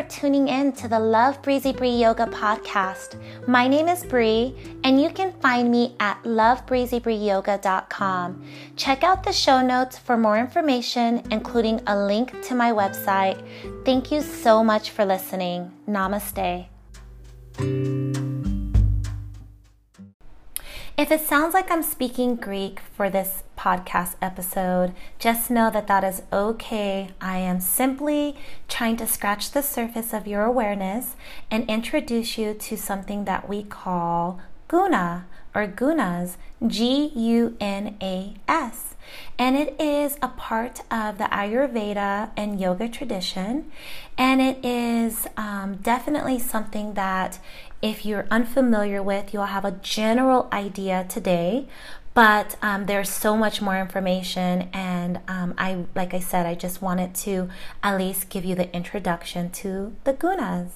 for tuning in to the Love Breezy Bree Yoga podcast. My name is Bree, and you can find me at lovebreezybreeyoga.com. Check out the show notes for more information, including a link to my website. Thank you so much for listening. Namaste. If it sounds like I'm speaking Greek for this podcast episode, just know that that is okay. I am simply trying to scratch the surface of your awareness and introduce you to something that we call guna or gunas, G U N A S. And it is a part of the Ayurveda and yoga tradition. And it is um, definitely something that if you're unfamiliar with, you'll have a general idea today. But um, there's so much more information, and um, I, like I said, I just wanted to at least give you the introduction to the gunas.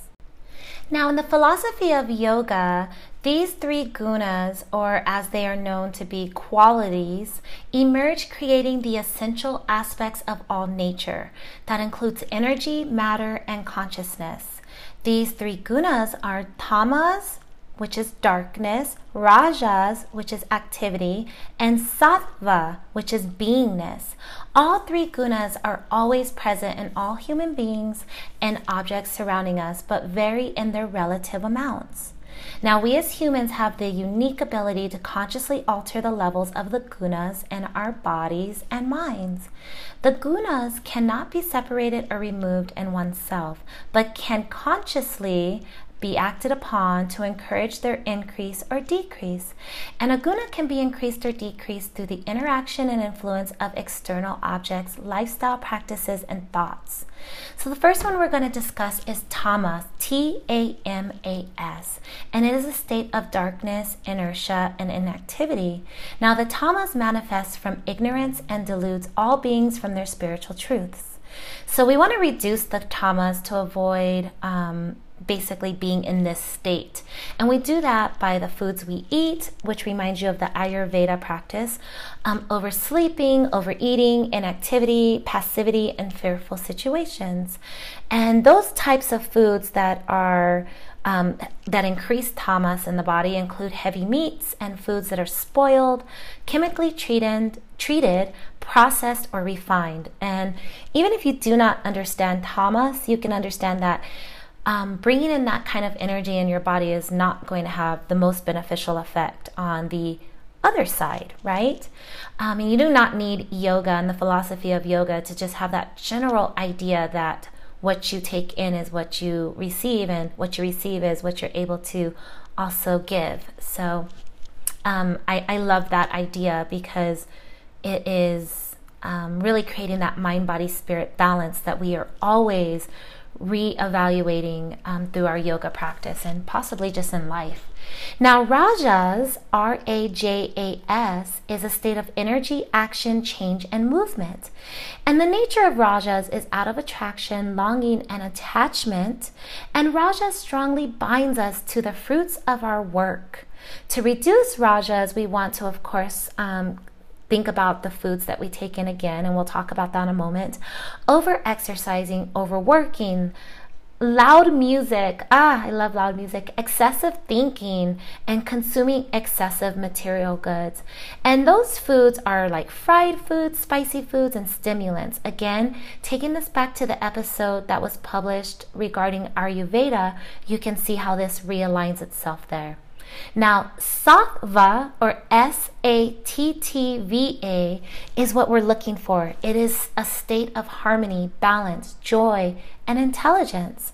Now, in the philosophy of yoga, these three gunas, or as they are known to be qualities, emerge creating the essential aspects of all nature. That includes energy, matter, and consciousness. These three gunas are tamas, which is darkness, rajas, which is activity, and sattva, which is beingness. All three gunas are always present in all human beings and objects surrounding us, but vary in their relative amounts. Now, we as humans have the unique ability to consciously alter the levels of the gunas in our bodies and minds. The gunas cannot be separated or removed in oneself, but can consciously be acted upon to encourage their increase or decrease. And a guna can be increased or decreased through the interaction and influence of external objects, lifestyle practices, and thoughts. So the first one we're going to discuss is tamas, T A M A S, and it is a state of darkness, inertia, and inactivity. Now the tamas manifests from ignorance and deludes all beings from their spiritual truths. So we want to reduce the tamas to avoid um, basically being in this state. And we do that by the foods we eat, which reminds you of the Ayurveda practice, um, oversleeping, overeating, inactivity, passivity, and fearful situations. And those types of foods that are um, that increase tamas in the body include heavy meats and foods that are spoiled, chemically treated, treated, processed, or refined. And even if you do not understand tamas, you can understand that um, bringing in that kind of energy in your body is not going to have the most beneficial effect on the other side, right? Um, and you do not need yoga and the philosophy of yoga to just have that general idea that what you take in is what you receive, and what you receive is what you're able to also give. So um, I, I, love that idea because it is um, really creating that mind body spirit balance that we are always reevaluating um, through our yoga practice and possibly just in life. Now, rajas, R A J A S, is a state of energy, action, change, and movement. And the nature of rajas is out of attraction, longing, and attachment. And raja strongly binds us to the fruits of our work. To reduce rajas, we want to, of course, um, think about the foods that we take in again, and we'll talk about that in a moment. Over exercising, overworking, loud music. Ah, I love loud music. Excessive thinking and consuming excessive material goods. And those foods are like fried foods, spicy foods, and stimulants. Again, taking this back to the episode that was published regarding Ayurveda, you can see how this realigns itself there. Now, sattva or S A T T V A is what we're looking for. It is a state of harmony, balance, joy, and intelligence.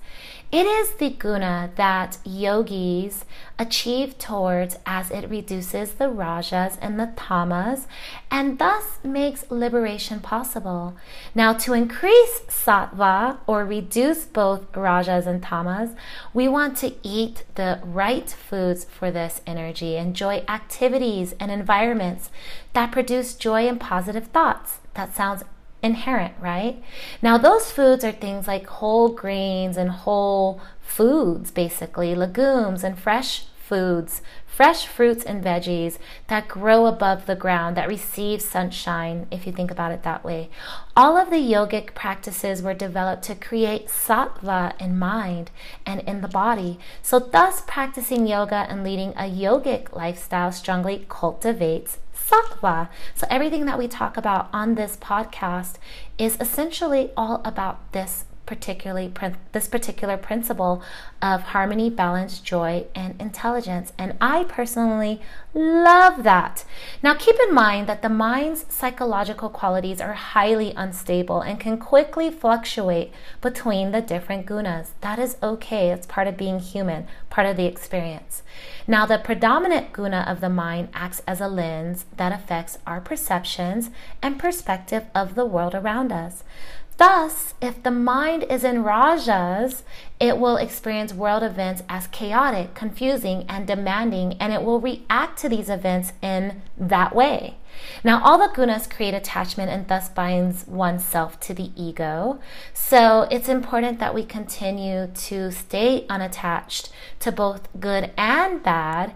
It is the guna that yogis achieve towards as it reduces the rajas and the tamas and thus makes liberation possible. Now, to increase sattva or reduce both rajas and tamas, we want to eat the right foods for this energy, enjoy activities and environments that produce joy and positive thoughts. That sounds inherent, right? Now, those foods are things like whole grains and whole foods, basically, legumes and fresh foods, fresh fruits and veggies that grow above the ground, that receive sunshine, if you think about it that way. All of the yogic practices were developed to create sattva in mind and in the body. So, thus, practicing yoga and leading a yogic lifestyle strongly cultivates sattva. So, everything that we talk about on this podcast is essentially all about this particularly this particular principle of harmony, balance, joy, and intelligence. And I personally love that. Now, keep in mind that the mind's psychological qualities are highly unstable and can quickly fluctuate between the different gunas. That is okay. It's part of being human, part of the experience. Now, the predominant guna of the mind acts as a lens that affects our perceptions and perspective of the world around us. Thus, if the mind is in rajas, it will experience world events as chaotic, confusing, and demanding, and it will react to these events in that way. Now, all the gunas create attachment and thus binds oneself to the ego. So, it's important that we continue to stay unattached to both good and bad,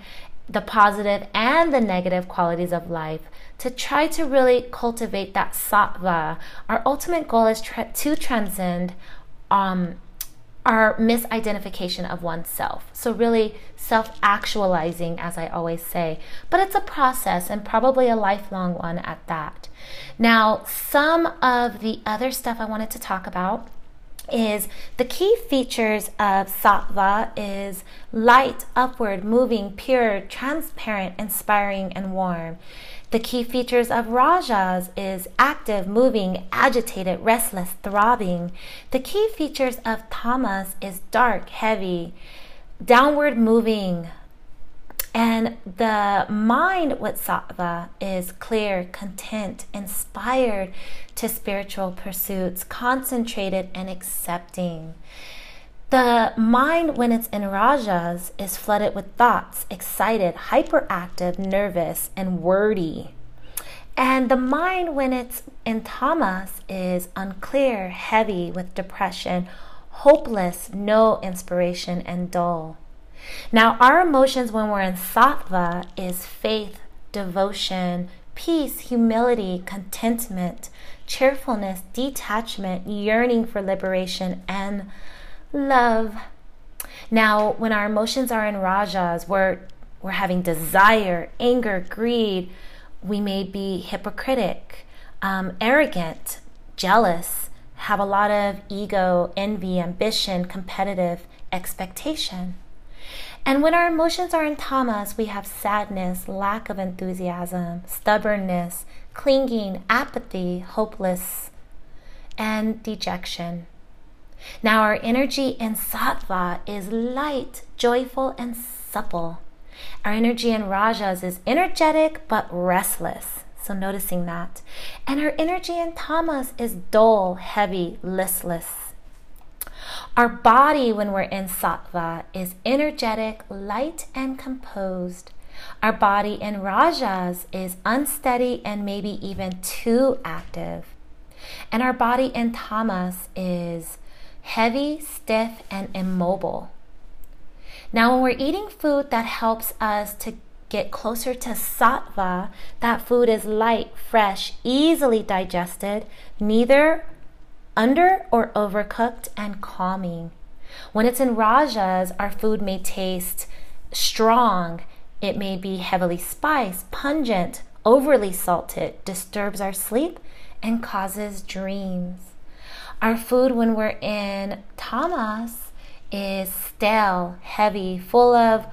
the positive and the negative qualities of life to try to really cultivate that sattva. Our ultimate goal is tra- to transcend um, our misidentification of oneself. So, really self actualizing, as I always say. But it's a process and probably a lifelong one at that. Now, some of the other stuff I wanted to talk about is the key features of sattva is light, upward, moving, pure, transparent, inspiring, and warm. The key features of rajas is active, moving, agitated, restless, throbbing. The key features of tamas is dark, heavy, downward moving. And the mind with sattva is clear, content, inspired to spiritual pursuits, concentrated and accepting. The mind, when it's in rajas, is flooded with thoughts, excited, hyperactive, nervous, and wordy. And the mind, when it's in tamas, is unclear, heavy with depression, hopeless, no inspiration, and dull. Now, our emotions when we're in sattva is faith, devotion, peace, humility, contentment, cheerfulness, detachment, yearning for liberation, and love. Now, when our emotions are in rajas, we're, we're having desire, anger, greed. We may be hypocritic, um, arrogant, jealous, have a lot of ego, envy, ambition, competitive expectation. And when our emotions are in tamas, we have sadness, lack of enthusiasm, stubbornness, clinging, apathy, hopeless, and dejection. Now, our energy in sattva is light, joyful, and supple. Our energy in rajas is energetic but restless. So, noticing that. And our energy in tamas is dull, heavy, listless. Our body, when we're in sattva, is energetic, light, and composed. Our body in rajas is unsteady and maybe even too active. And our body in tamas is heavy, stiff, and immobile. Now, when we're eating food that helps us to get closer to sattva, that food is light, fresh, easily digested, neither under or overcooked, and calming. When it's in rajas, our food may taste strong, it may be heavily spiced, pungent, overly salted, disturbs our sleep, and causes dreams. Our food when we're in tamas is stale, heavy, full of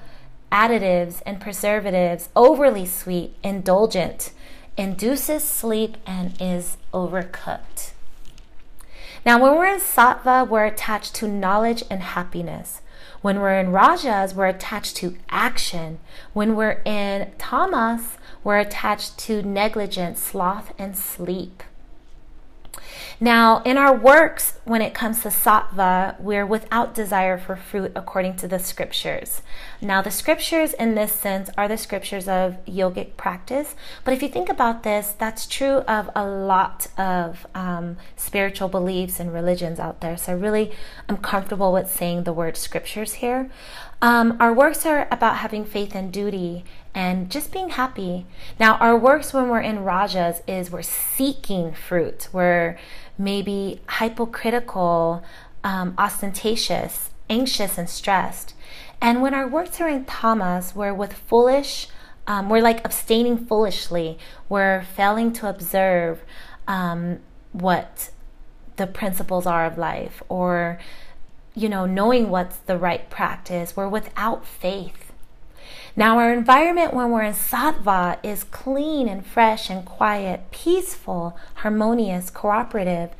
additives and preservatives, overly sweet, indulgent, induces sleep, and is overcooked. Now, when we're in sattva, we're attached to knowledge and happiness. When we're in rajas, we're attached to action. When we're in tamas, we're attached to negligence, sloth, and sleep. Now, in our works, when it comes to sattva, we're without desire for fruit according to the scriptures. Now, the scriptures in this sense are the scriptures of yogic practice. But if you think about this, that's true of a lot of um, spiritual beliefs and religions out there. So really, I really am comfortable with saying the word scriptures here. Um, our works are about having faith and duty and just being happy. Now, our works when we're in rajas is we're seeking fruit. We're maybe hypocritical, um, ostentatious, anxious, and stressed. And when our works are in tamas, we're with foolish, um, we're like abstaining foolishly. We're failing to observe um, what the principles are of life or you know, knowing what's the right practice. We're without faith. Now, our environment when we're in sattva is clean and fresh and quiet, peaceful, harmonious, cooperative,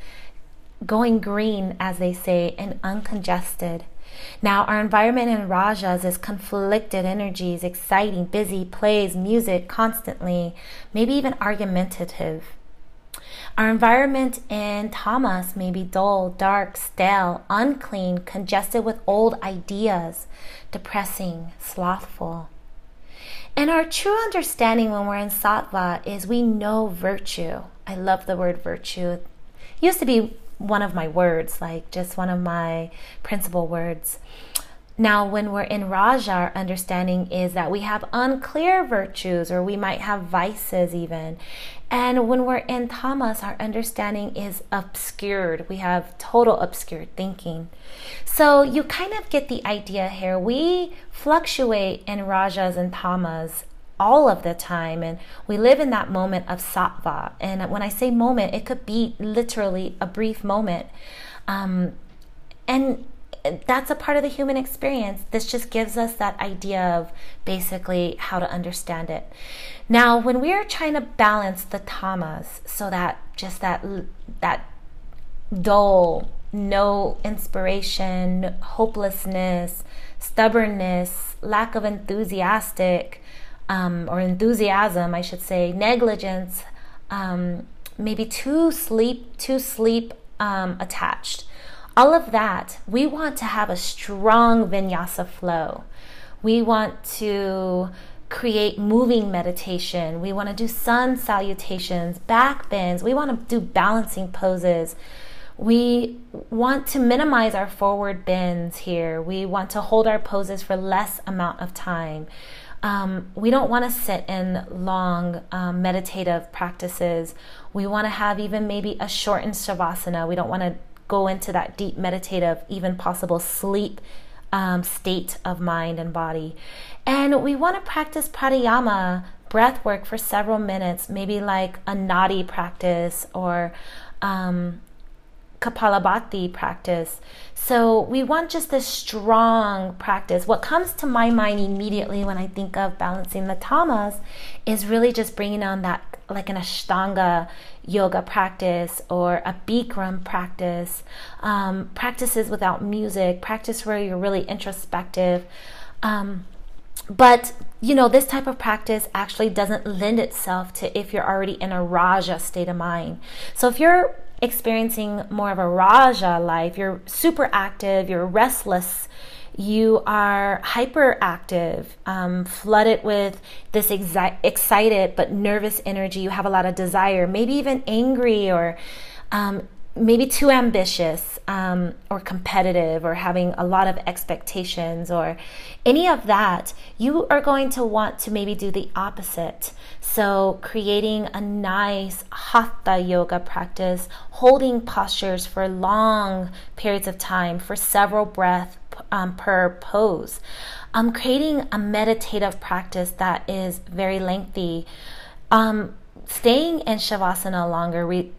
going green, as they say, and uncongested. Now, our environment in rajas is conflicted energies, exciting, busy, plays, music constantly, maybe even argumentative. Our environment in tamas may be dull, dark, stale, unclean, congested with old ideas, depressing, slothful. And our true understanding when we're in sattva is we know virtue. I love the word virtue. It used to be one of my words, like just one of my principal words. Now, when we're in Raja, our understanding is that we have unclear virtues or we might have vices even. And when we're in tamas, our understanding is obscured. We have total obscured thinking. So you kind of get the idea here. We fluctuate in rajas and tamas all of the time and we live in that moment of sattva and when i say moment it could be literally a brief moment um, and that's a part of the human experience. This just gives us that idea of basically how to understand it. Now, when we are trying to balance the tamas, so that just that that dull, no inspiration, hopelessness, stubbornness, lack of enthusiastic um, or enthusiasm, I should say, negligence, um, maybe too sleep, too sleep um, attached all of that, we want to have a strong vinyasa flow. We want to create moving meditation. We want to do sun salutations, back bends. We want to do balancing poses. We want to minimize our forward bends here. We want to hold our poses for less amount of time. Um, we don't want to sit in long um, meditative practices. We want to have even maybe a shortened shavasana. We don't want to go into that deep meditative, even possible sleep um, state of mind and body. And we want to practice pranayama breath work for several minutes, maybe like a nadi practice or um, Kapalabhati practice. So we want just this strong practice. What comes to my mind immediately when I think of balancing the tamas is really just bringing on that like an Ashtanga yoga practice or a Bikram practice, um, practices without music, practice where you're really introspective. Um, but you know, this type of practice actually doesn't lend itself to if you're already in a Raja state of mind. So if you're experiencing more of a Raja life, you're super active, you're restless, you are hyperactive, um, flooded with this exi- excited but nervous energy. You have a lot of desire, maybe even angry or um, maybe too ambitious um, or competitive or having a lot of expectations or any of that, you are going to want to maybe do the opposite. So, creating a nice hatha yoga practice, holding postures for long periods of time, for several breaths um, per pose. Um, creating a meditative practice that is very lengthy. Um, staying in shavasana longer, re-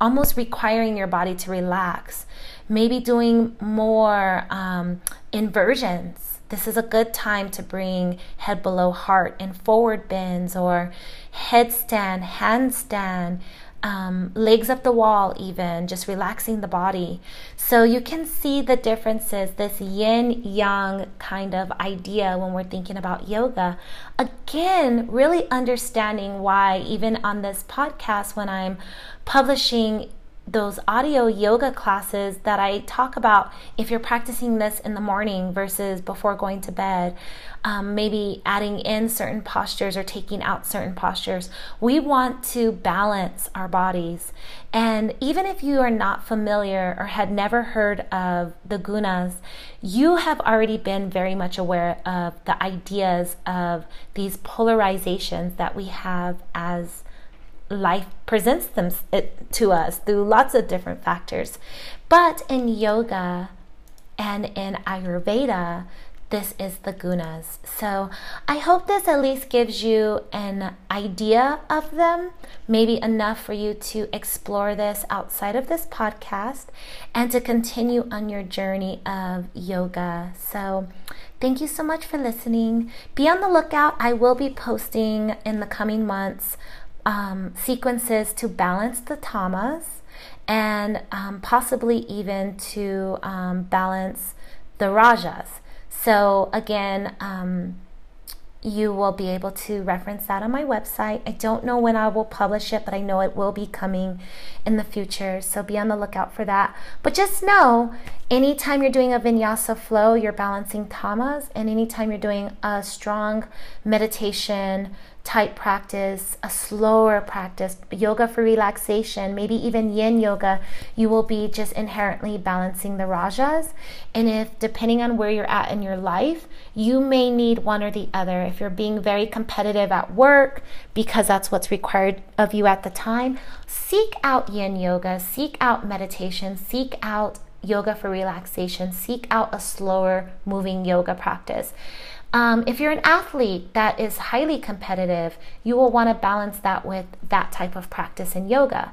almost requiring your body to relax. Maybe doing more um, inversions. This is a good time to bring head below heart in forward bends or headstand, handstand, um, legs up the wall, even just relaxing the body. So you can see the differences, this yin yang kind of idea when we're thinking about yoga. Again, really understanding why, even on this podcast, when I'm publishing those audio yoga classes that I talk about if you're practicing this in the morning versus before going to bed, um, maybe adding in certain postures or taking out certain postures. We want to balance our bodies. And even if you are not familiar or had never heard of the gunas, you have already been very much aware of the ideas of these polarizations that we have as life presents them to us through lots of different factors. But in yoga and in Ayurveda, this is the gunas. So I hope this at least gives you an idea of them, maybe enough for you to explore this outside of this podcast and to continue on your journey of yoga. So thank you so much for listening. Be on the lookout. I will be posting in the coming months um, sequences to balance the tamas and um, possibly even to um, balance the rajas. So, again, um, you will be able to reference that on my website. I don't know when I will publish it, but I know it will be coming in the future. So be on the lookout for that. But just know anytime you're doing a vinyasa flow, you're balancing tamas, and anytime you're doing a strong meditation, type practice, a slower practice, yoga for relaxation, maybe even yin yoga, you will be just inherently balancing the rajas. And if, depending on where you're at in your life, you may need one or the other. If you're being very competitive at work because that's what's required of you at the time, seek out yin yoga, seek out meditation, seek out yoga for relaxation, seek out a slower moving yoga practice. Um, if you're an athlete that is highly competitive, you will want to balance that with that type of practice in yoga.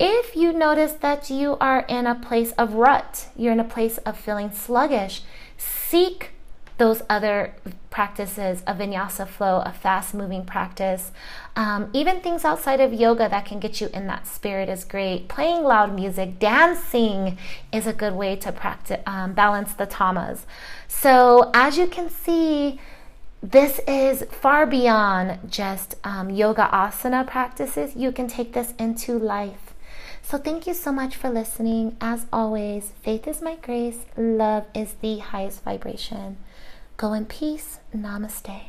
If you notice that you are in a place of rut, you're in a place of feeling sluggish, seek those other practices, a vinyasa flow, a fast moving practice, um, even things outside of yoga that can get you in that spirit is great. Playing loud music, dancing is a good way to practice um, balance the tamas. So as you can see, this is far beyond just um, yoga asana practices. You can take this into life. So, thank you so much for listening. As always, faith is my grace, love is the highest vibration. Go in peace. Namaste.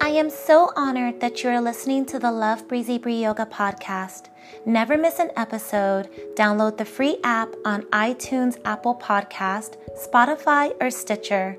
I am so honored that you are listening to the Love Breezy Bree Yoga podcast. Never miss an episode. Download the free app on iTunes, Apple Podcast, Spotify, or Stitcher.